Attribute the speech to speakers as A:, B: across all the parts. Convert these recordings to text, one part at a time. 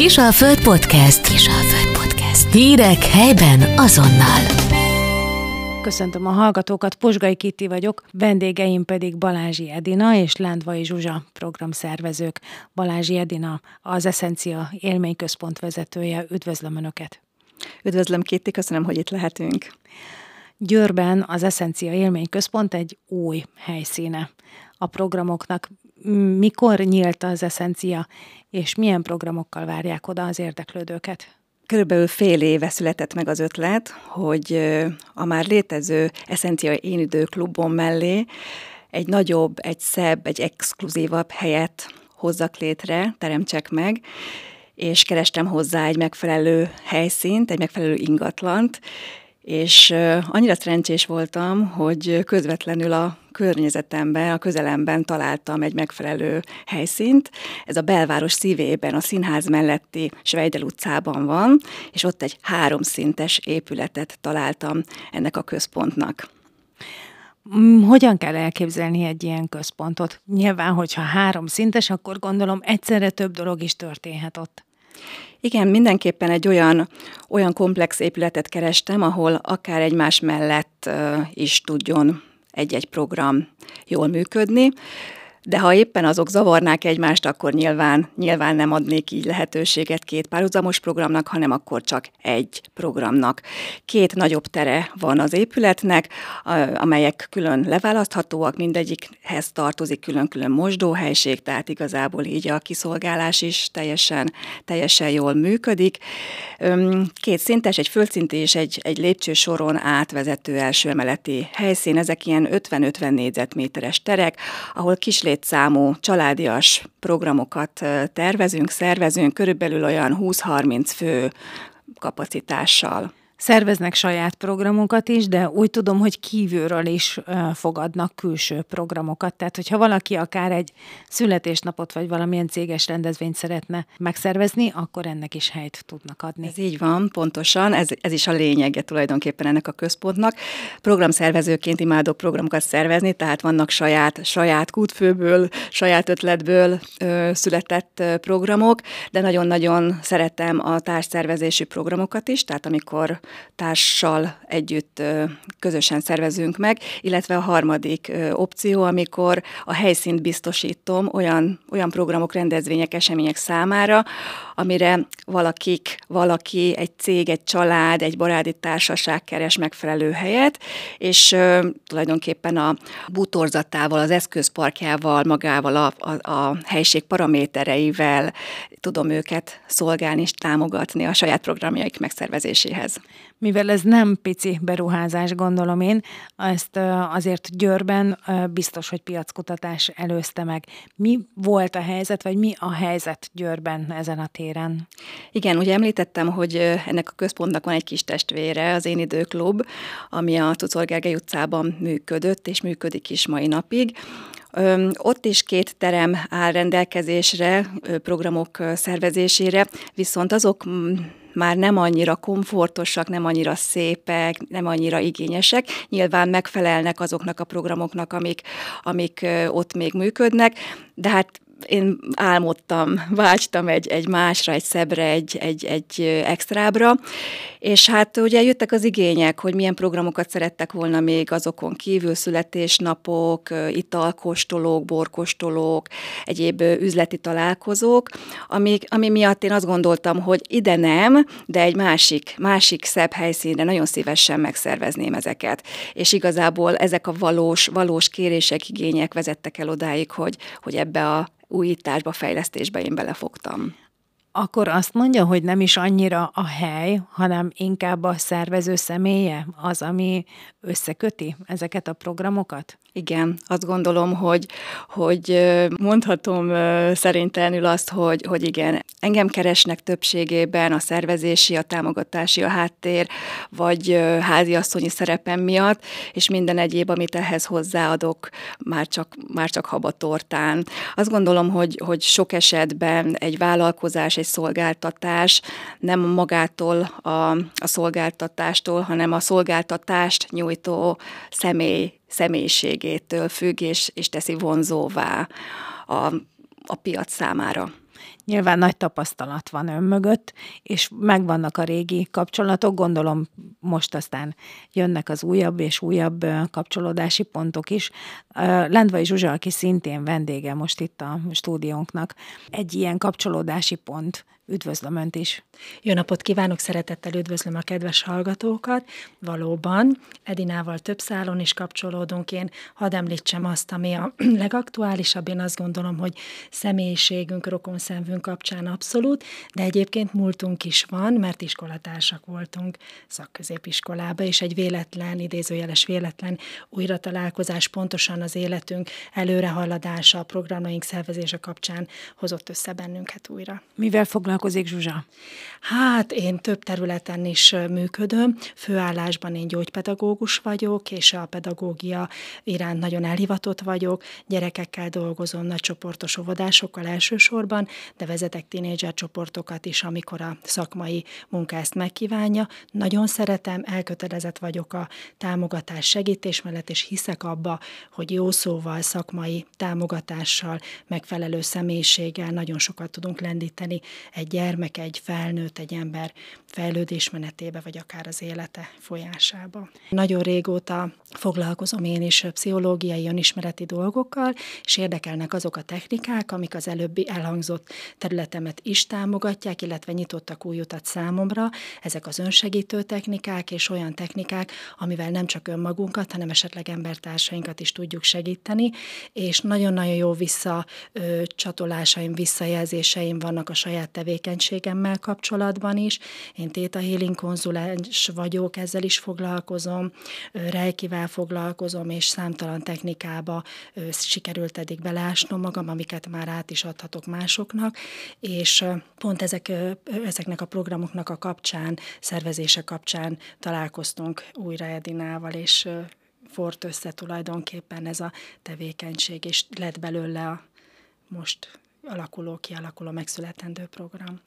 A: Kisalföld Podcast. Kisalföld Podcast. Hírek helyben azonnal.
B: Köszöntöm a hallgatókat, Posgai Kitti vagyok, vendégeim pedig Balázsi Edina és Lándvai Zsuzsa programszervezők. Balázsi Edina az Essencia élményközpont vezetője. Üdvözlöm Önöket!
C: Üdvözlöm Kitti, köszönöm, hogy itt lehetünk.
B: Győrben az Essencia élményközpont egy új helyszíne a programoknak. Mikor nyílt az Essencia, és milyen programokkal várják oda az érdeklődőket?
C: Körülbelül fél éve született meg az ötlet, hogy a már létező Essencia Én Idő klubon mellé egy nagyobb, egy szebb, egy exkluzívabb helyet hozzak létre, teremtsek meg, és kerestem hozzá egy megfelelő helyszínt, egy megfelelő ingatlant, és annyira szerencsés voltam, hogy közvetlenül a környezetemben, a közelemben találtam egy megfelelő helyszínt. Ez a belváros szívében, a színház melletti Svejdel utcában van, és ott egy háromszintes épületet találtam ennek a központnak.
B: Mm, hogyan kell elképzelni egy ilyen központot? Nyilván, hogyha három szintes, akkor gondolom egyszerre több dolog is történhet ott.
C: Igen, mindenképpen egy olyan, olyan komplex épületet kerestem, ahol akár egymás mellett is tudjon egy-egy program jól működni. De ha éppen azok zavarnák egymást, akkor nyilván, nyilván nem adnék így lehetőséget két párhuzamos programnak, hanem akkor csak egy programnak. Két nagyobb tere van az épületnek, amelyek külön leválaszthatóak, mindegyikhez tartozik külön-külön mosdóhelység, tehát igazából így a kiszolgálás is teljesen, teljesen jól működik. Két szintes, egy földszinti és egy, egy lépcsősoron átvezető első emeleti helyszín, ezek ilyen 50-50 négyzetméteres terek, ahol kis létszámú családias programokat tervezünk, szervezünk, körülbelül olyan 20-30 fő kapacitással
B: szerveznek saját programokat is, de úgy tudom, hogy kívülről is fogadnak külső programokat. Tehát, hogyha valaki akár egy születésnapot vagy valamilyen céges rendezvényt szeretne megszervezni, akkor ennek is helyt tudnak adni.
C: Ez így van, pontosan, ez, ez is a lényege tulajdonképpen ennek a központnak. Programszervezőként imádok programokat szervezni, tehát vannak saját, saját kútfőből, saját ötletből ö, született programok, de nagyon-nagyon szeretem a társszervezésű programokat is, tehát amikor társal együtt közösen szervezünk meg, illetve a harmadik opció, amikor a helyszínt biztosítom olyan, olyan programok, rendezvények, események számára, amire valakik, valaki, egy cég, egy család, egy baráti társaság keres megfelelő helyet, és tulajdonképpen a bútorzatával, az eszközparkjával, magával, a, a, a helység paramétereivel tudom őket szolgálni és támogatni a saját programjaik megszervezéséhez
B: mivel ez nem pici beruházás, gondolom én, ezt azért Győrben biztos, hogy piackutatás előzte meg. Mi volt a helyzet, vagy mi a helyzet Győrben ezen a téren?
C: Igen, ugye említettem, hogy ennek a központnak van egy kis testvére, az Én Időklub, ami a Tucor Gergely utcában működött, és működik is mai napig. Ott is két terem áll rendelkezésre programok szervezésére, viszont azok már nem annyira komfortosak, nem annyira szépek, nem annyira igényesek. Nyilván megfelelnek azoknak a programoknak, amik, amik ott még működnek, de hát én álmodtam, vágytam egy, egy másra, egy szebbre, egy, egy, egy extrábra, és hát ugye jöttek az igények, hogy milyen programokat szerettek volna még azokon kívül, születésnapok, italkostolók, borkostolók, egyéb üzleti találkozók, ami, ami miatt én azt gondoltam, hogy ide nem, de egy másik, másik szebb helyszínre nagyon szívesen megszervezném ezeket. És igazából ezek a valós, valós kérések, igények vezettek el odáig, hogy, hogy ebbe a újításba, fejlesztésbe én belefogtam.
B: Akkor azt mondja, hogy nem is annyira a hely, hanem inkább a szervező személye az, ami összeköti ezeket a programokat?
C: Igen, azt gondolom, hogy, hogy mondhatom szerintelenül azt, hogy, hogy igen, engem keresnek többségében a szervezési, a támogatási, a háttér, vagy háziasszonyi szerepem miatt, és minden egyéb, amit ehhez hozzáadok, már csak, már csak habatortán. Azt gondolom, hogy, hogy sok esetben egy vállalkozás, egy szolgáltatás nem magától a, a szolgáltatástól, hanem a szolgáltatást nyújtó személy személyiségétől függ, és, és teszi vonzóvá a, a piac számára.
B: Nyilván nagy tapasztalat van ön mögött, és megvannak a régi kapcsolatok, gondolom most aztán jönnek az újabb és újabb kapcsolódási pontok is. Lendvai Zsuzsa, aki szintén vendége most itt a stúdiónknak, egy ilyen kapcsolódási pont Üdvözlöm Önt is!
D: Jó napot kívánok, szeretettel üdvözlöm a kedves hallgatókat. Valóban, Edinával több szálon is kapcsolódunk. Én hadd említsem azt, ami a legaktuálisabb, én azt gondolom, hogy személyiségünk, rokonszenvünk kapcsán abszolút, de egyébként múltunk is van, mert iskolatársak voltunk szakközépiskolába, és egy véletlen, idézőjeles véletlen újra találkozás pontosan az életünk előrehaladása, a programjaink szervezése kapcsán hozott össze bennünket újra.
B: Mivel foglalkozik Zsuzsa?
D: Hát én több területen is működöm. Főállásban én gyógypedagógus vagyok, és a pedagógia iránt nagyon elhivatott vagyok. Gyerekekkel dolgozom, nagy csoportos óvodásokkal elsősorban, de vezetek tínédzser csoportokat is, amikor a szakmai munka ezt megkívánja. Nagyon szeretem, elkötelezett vagyok a támogatás segítés mellett, és hiszek abba, hogy jó szóval, szakmai támogatással, megfelelő személyiséggel nagyon sokat tudunk lendíteni egy gyermek, egy felnőtt, egy ember fejlődésmenetébe, vagy akár az élete folyásába. Nagyon régóta foglalkozom én is pszichológiai, önismereti dolgokkal, és érdekelnek azok a technikák, amik az előbbi elhangzott területemet is támogatják, illetve nyitottak új utat számomra. Ezek az önsegítő technikák, és olyan technikák, amivel nem csak önmagunkat, hanem esetleg embertársainkat is tudjuk segíteni, és nagyon-nagyon jó visszacsatolásaim, visszajelzéseim vannak a saját tevékenységem tevékenységemmel kapcsolatban is. Én Theta Healing konzulens vagyok, ezzel is foglalkozom, rejkivel foglalkozom, és számtalan technikába sikerült eddig beleásnom magam, amiket már át is adhatok másoknak, és pont ezek, ezeknek a programoknak a kapcsán, szervezése kapcsán találkoztunk újra Edinával, és fort össze tulajdonképpen ez a tevékenység, és lett belőle a most alakuló, kialakuló, megszületendő program.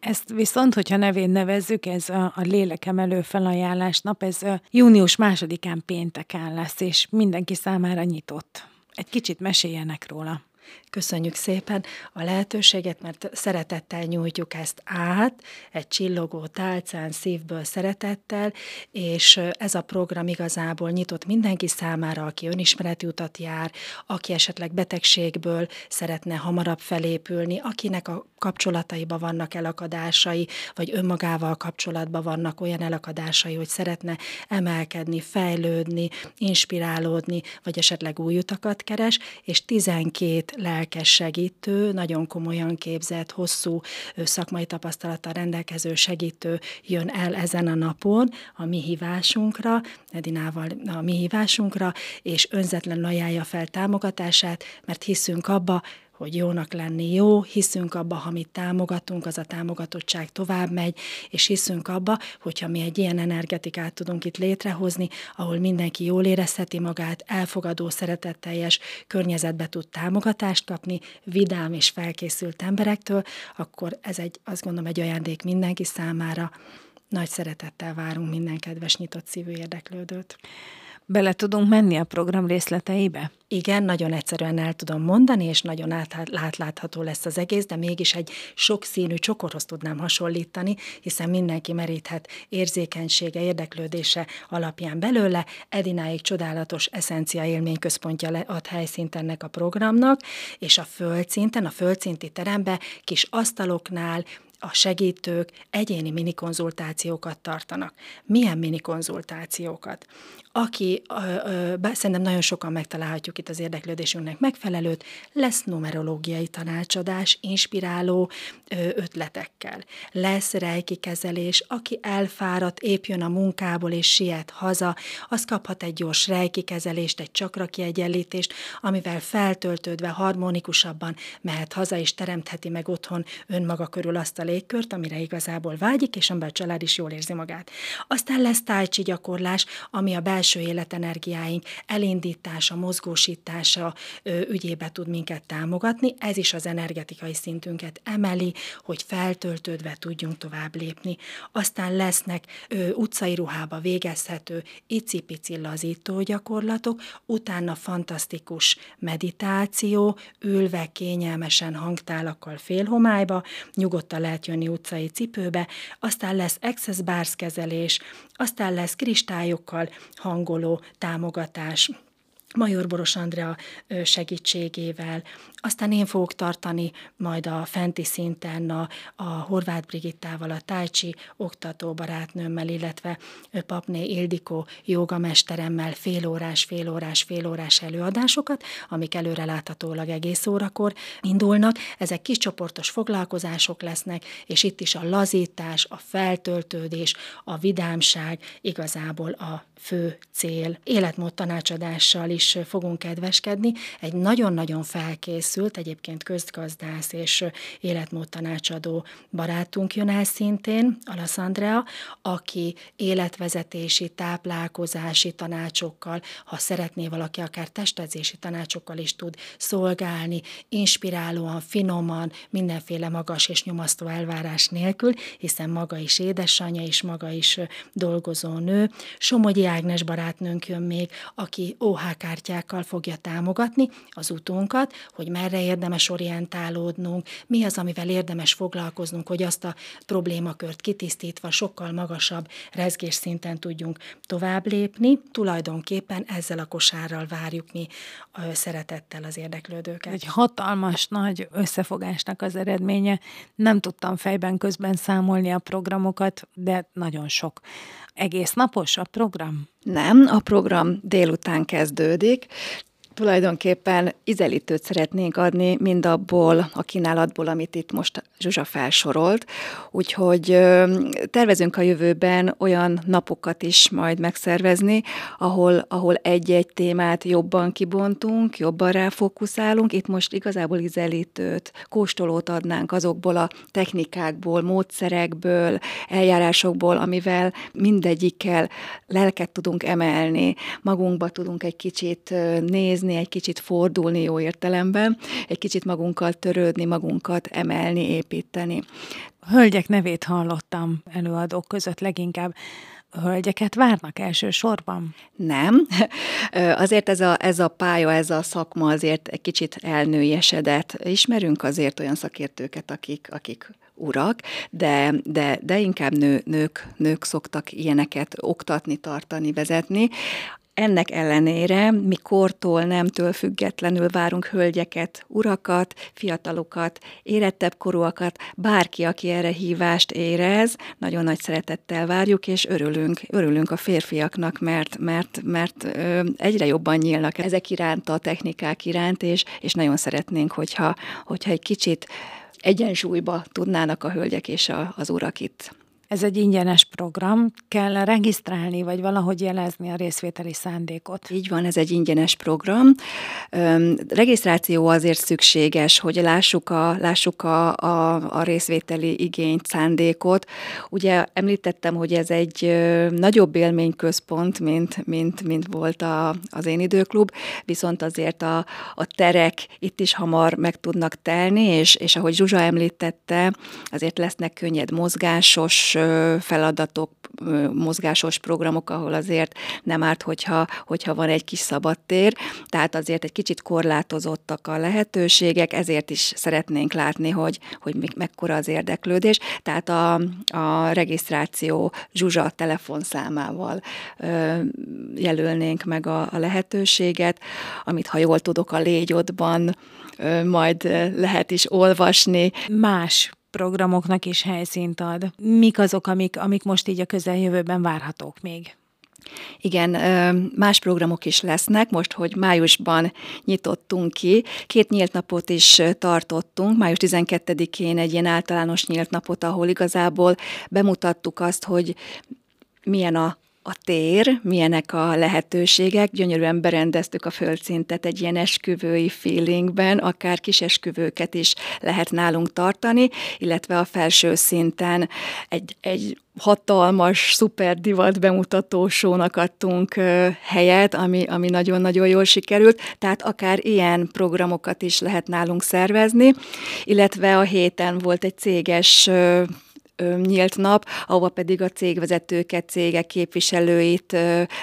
B: Ezt viszont, hogyha nevén nevezzük, ez a, a lélekemelő felajánlás nap, ez június másodikán pénteken lesz, és mindenki számára nyitott. Egy kicsit meséljenek róla.
D: Köszönjük szépen a lehetőséget, mert szeretettel nyújtjuk ezt át, egy csillogó tálcán, szívből szeretettel, és ez a program igazából nyitott mindenki számára, aki önismereti utat jár, aki esetleg betegségből szeretne hamarabb felépülni, akinek a kapcsolataiba vannak elakadásai, vagy önmagával kapcsolatban vannak olyan elakadásai, hogy szeretne emelkedni, fejlődni, inspirálódni, vagy esetleg új utakat keres, és 12 lelkes segítő, nagyon komolyan képzett, hosszú szakmai tapasztalattal rendelkező segítő jön el ezen a napon a mi hívásunkra, Edinával a mi hívásunkra, és önzetlen ajánlja fel támogatását, mert hiszünk abba, hogy jónak lenni jó, hiszünk abba, ha mi támogatunk, az a támogatottság tovább megy, és hiszünk abba, hogyha mi egy ilyen energetikát tudunk itt létrehozni, ahol mindenki jól érezheti magát, elfogadó, szeretetteljes környezetbe tud támogatást kapni, vidám és felkészült emberektől, akkor ez egy, azt gondolom, egy ajándék mindenki számára. Nagy szeretettel várunk minden kedves nyitott szívű érdeklődőt.
B: Bele tudunk menni a program részleteibe?
D: Igen, nagyon egyszerűen el tudom mondani, és nagyon átlátható lesz az egész, de mégis egy sokszínű csokorhoz tudnám hasonlítani, hiszen mindenki meríthet érzékenysége, érdeklődése alapján belőle. Edináig csodálatos eszencia élményközpontja ad helyszínt ennek a programnak, és a földszinten, a földszinti terembe kis asztaloknál, a segítők egyéni minikonzultációkat tartanak. Milyen minikonzultációkat? Aki, ö, ö, szerintem nagyon sokan megtalálhatjuk itt az érdeklődésünknek megfelelőt, lesz numerológiai tanácsadás, inspiráló ö, ötletekkel. Lesz rejki kezelés, aki elfáradt, épp jön a munkából és siet haza, az kaphat egy gyors rejki kezelést, egy csakra kiegyenlítést, amivel feltöltődve harmonikusabban mehet haza és teremtheti meg otthon önmaga körül azt a légkört, amire igazából vágyik, és amiben a család is jól érzi magát. Aztán lesz tájcsi gyakorlás, ami a belső életenergiáink elindítása, mozgósítása ügyébe tud minket támogatni. Ez is az energetikai szintünket emeli, hogy feltöltődve tudjunk tovább lépni. Aztán lesznek ö, utcai ruhába végezhető icipici lazító gyakorlatok, utána fantasztikus meditáció, ülve kényelmesen hangtálakkal félhomályba, nyugodtan lehet jönni utcai cipőbe, aztán lesz access bars kezelés, aztán lesz kristályokkal hangoló támogatás, Major Boros Andrea segítségével. Aztán én fogok tartani majd a fenti szinten a, a Horváth Brigittával, a Tájcsi oktató barátnőmmel, illetve Papné Ildikó jogamesteremmel félórás, félórás, félórás előadásokat, amik előre láthatólag egész órakor indulnak. Ezek kis csoportos foglalkozások lesznek, és itt is a lazítás, a feltöltődés, a vidámság igazából a fő cél. Életmód tanácsadással is fogunk kedveskedni. Egy nagyon-nagyon felkészült, egyébként közgazdász és életmód tanácsadó barátunk jön el szintén, Alessandrea, aki életvezetési, táplálkozási tanácsokkal, ha szeretné valaki akár testedzési tanácsokkal is tud szolgálni, inspirálóan, finoman, mindenféle magas és nyomasztó elvárás nélkül, hiszen maga is édesanyja, és maga is dolgozó nő. Somogyi Ágnes barátnőnk jön még, aki OH kártyákkal fogja támogatni az utunkat, hogy merre érdemes orientálódnunk, mi az, amivel érdemes foglalkoznunk, hogy azt a problémakört kitisztítva sokkal magasabb rezgés szinten tudjunk tovább lépni. Tulajdonképpen ezzel a kosárral várjuk mi szeretettel az érdeklődőket.
B: Egy hatalmas nagy összefogásnak az eredménye. Nem tudtam fejben közben számolni a programokat, de nagyon sok. Egész napos a program?
C: Nem, a program délután kezdődik, tulajdonképpen izelítőt szeretnénk adni mind abból a kínálatból, amit itt most Zsuzsa felsorolt. Úgyhogy tervezünk a jövőben olyan napokat is majd megszervezni, ahol, ahol egy-egy témát jobban kibontunk, jobban ráfókuszálunk. Itt most igazából izelítőt, kóstolót adnánk azokból a technikákból, módszerekből, eljárásokból, amivel mindegyikkel lelket tudunk emelni, magunkba tudunk egy kicsit nézni, nézni, egy kicsit fordulni jó értelemben, egy kicsit magunkkal törődni, magunkat emelni, építeni.
B: A hölgyek nevét hallottam előadók között leginkább hölgyeket várnak elsősorban?
C: Nem. Azért ez a, ez a pálya, ez a szakma azért egy kicsit elnőjesedett. Ismerünk azért olyan szakértőket, akik, akik urak, de, de, de inkább nő, nők, nők szoktak ilyeneket oktatni, tartani, vezetni. Ennek ellenére mi kortól, nemtől függetlenül várunk hölgyeket, urakat, fiatalokat, érettebb korúakat, bárki, aki erre hívást érez, nagyon nagy szeretettel várjuk, és örülünk, örülünk a férfiaknak, mert, mert, mert ö, egyre jobban nyílnak ezek iránt, a technikák iránt, és, és nagyon szeretnénk, hogyha, hogyha egy kicsit egyensúlyba tudnának a hölgyek és a, az urak itt
B: ez egy ingyenes program, kell regisztrálni, vagy valahogy jelezni a részvételi szándékot.
C: Így van, ez egy ingyenes program. Regisztráció azért szükséges, hogy lássuk a, lássuk a, a, a részvételi igényt, szándékot. Ugye említettem, hogy ez egy nagyobb élményközpont, mint, mint, mint volt a, az én időklub, viszont azért a, a terek itt is hamar meg tudnak telni, és, és ahogy Zsuzsa említette, azért lesznek könnyed mozgásos feladatok, mozgásos programok, ahol azért nem árt, hogyha, hogyha van egy kis szabadtér, tehát azért egy kicsit korlátozottak a lehetőségek, ezért is szeretnénk látni, hogy, hogy mekkora az érdeklődés, tehát a, a regisztráció Zsuzsa telefonszámával ö, jelölnénk meg a, a lehetőséget, amit ha jól tudok a légyodban majd lehet is olvasni.
B: Más programoknak is helyszínt ad. Mik azok, amik, amik most így a közeljövőben várhatók még?
C: Igen, más programok is lesznek, most, hogy májusban nyitottunk ki. Két nyílt napot is tartottunk, május 12-én egy ilyen általános nyílt napot, ahol igazából bemutattuk azt, hogy milyen a a tér, milyenek a lehetőségek. Gyönyörűen berendeztük a földszintet egy ilyen esküvői feelingben, akár kis esküvőket is lehet nálunk tartani, illetve a felső szinten egy, egy hatalmas, szuper divat bemutató sónak adtunk helyet, ami, ami nagyon-nagyon jól sikerült, tehát akár ilyen programokat is lehet nálunk szervezni, illetve a héten volt egy céges nyílt nap, ahova pedig a cégvezetőket, cégek képviselőit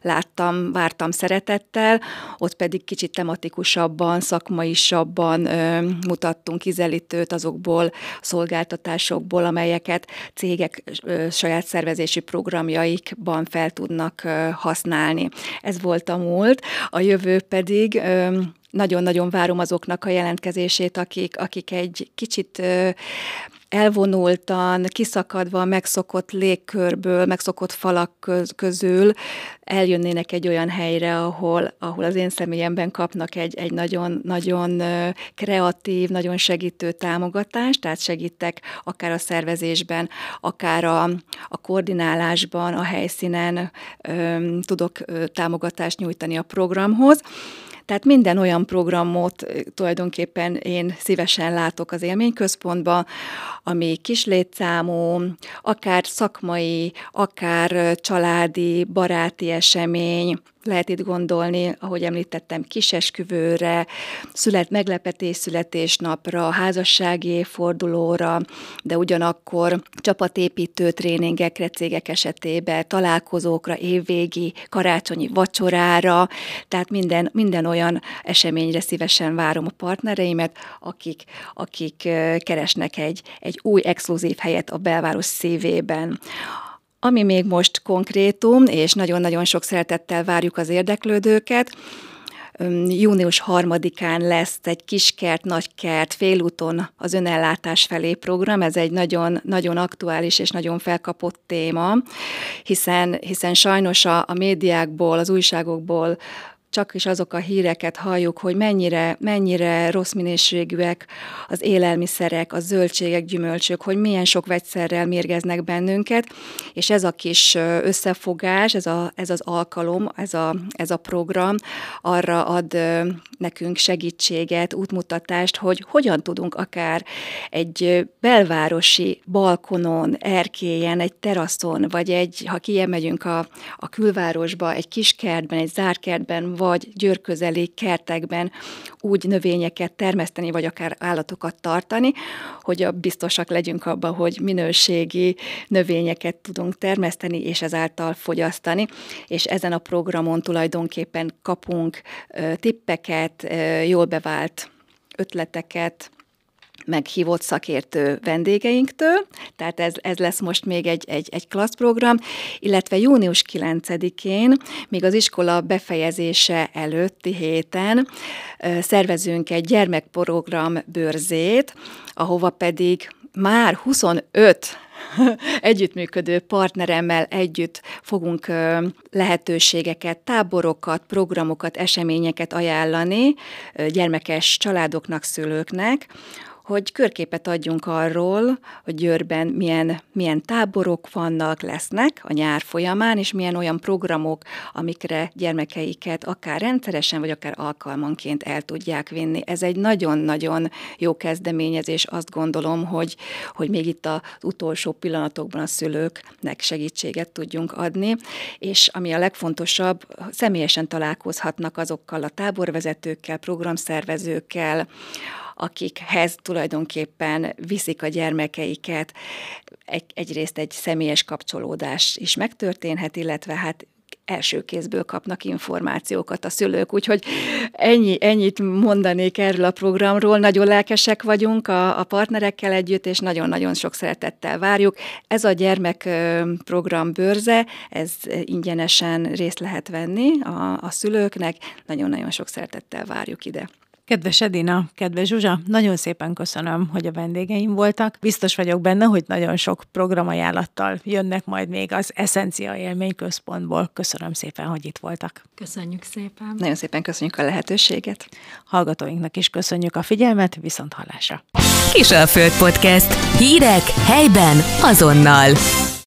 C: láttam, vártam szeretettel, ott pedig kicsit tematikusabban, szakmaisabban mutattunk izelítőt azokból szolgáltatásokból, amelyeket cégek saját szervezési programjaikban fel tudnak használni. Ez volt a múlt, a jövő pedig nagyon-nagyon várom azoknak a jelentkezését, akik, akik egy kicsit elvonultan, kiszakadva, megszokott légkörből, megszokott falak közül eljönnének egy olyan helyre, ahol, ahol az én személyemben kapnak egy, egy nagyon, nagyon kreatív, nagyon segítő támogatást, tehát segítek akár a szervezésben, akár a, a koordinálásban, a helyszínen öm, tudok támogatást nyújtani a programhoz. Tehát minden olyan programot tulajdonképpen én szívesen látok az élményközpontban, ami kislétszámú, akár szakmai, akár családi, baráti esemény, lehet itt gondolni, ahogy említettem, kisesküvőre, szület, meglepetés születésnapra, házassági évfordulóra, de ugyanakkor csapatépítő tréningekre, cégek esetében, találkozókra, évvégi, karácsonyi vacsorára, tehát minden, minden olyan eseményre szívesen várom a partnereimet, akik, akik keresnek egy, egy új exkluzív helyet a belváros szívében. Ami még most konkrétum, és nagyon-nagyon sok szeretettel várjuk az érdeklődőket, június harmadikán lesz egy kiskert, nagykert, félúton az önellátás felé program. Ez egy nagyon, nagyon aktuális és nagyon felkapott téma, hiszen, hiszen sajnos a, a médiákból, az újságokból csak is azok a híreket halljuk, hogy mennyire, mennyire rossz minőségűek az élelmiszerek, a zöldségek, gyümölcsök, hogy milyen sok vegyszerrel mérgeznek bennünket, és ez a kis összefogás, ez, a, ez az alkalom, ez a, ez a program arra ad nekünk segítséget, útmutatást, hogy hogyan tudunk akár egy belvárosi balkonon, erkélyen, egy teraszon, vagy egy, ha kiemegyünk a, a külvárosba, egy kis kertben, egy zárkertben, vagy győrközeli kertekben úgy növényeket termeszteni, vagy akár állatokat tartani, hogy biztosak legyünk abban, hogy minőségi növényeket tudunk termeszteni, és ezáltal fogyasztani. És ezen a programon tulajdonképpen kapunk tippeket, jól bevált ötleteket, meghívott szakértő vendégeinktől, tehát ez, ez lesz most még egy, egy, egy klassz program, illetve június 9-én, még az iskola befejezése előtti héten szervezünk egy gyermekprogram bőrzét, ahova pedig már 25 együttműködő partneremmel együtt fogunk lehetőségeket, táborokat, programokat, eseményeket ajánlani gyermekes családoknak, szülőknek, hogy körképet adjunk arról, hogy Győrben milyen, milyen táborok vannak, lesznek a nyár folyamán, és milyen olyan programok, amikre gyermekeiket akár rendszeresen, vagy akár alkalmanként el tudják vinni. Ez egy nagyon-nagyon jó kezdeményezés, azt gondolom, hogy, hogy még itt az utolsó pillanatokban a szülőknek segítséget tudjunk adni, és ami a legfontosabb, személyesen találkozhatnak azokkal a táborvezetőkkel, programszervezőkkel, akikhez tulajdonképpen viszik a gyermekeiket. Egy, egyrészt egy személyes kapcsolódás is megtörténhet, illetve hát első kézből kapnak információkat a szülők, úgyhogy ennyi, ennyit mondanék erről a programról. Nagyon lelkesek vagyunk a, a partnerekkel együtt, és nagyon-nagyon sok szeretettel várjuk. Ez a gyermekprogram bőrze, ez ingyenesen részt lehet venni a, a szülőknek. Nagyon-nagyon sok szeretettel várjuk ide.
B: Kedves Edina, kedves Zsuzsa, nagyon szépen köszönöm, hogy a vendégeim voltak. Biztos vagyok benne, hogy nagyon sok programajánlattal jönnek majd még az Essencia Élmény Központból. Köszönöm szépen, hogy itt voltak.
D: Köszönjük szépen.
C: Nagyon szépen köszönjük a lehetőséget.
B: Hallgatóinknak is köszönjük a figyelmet, viszont hallásra.
A: Kisalföld Podcast. Hírek helyben azonnal.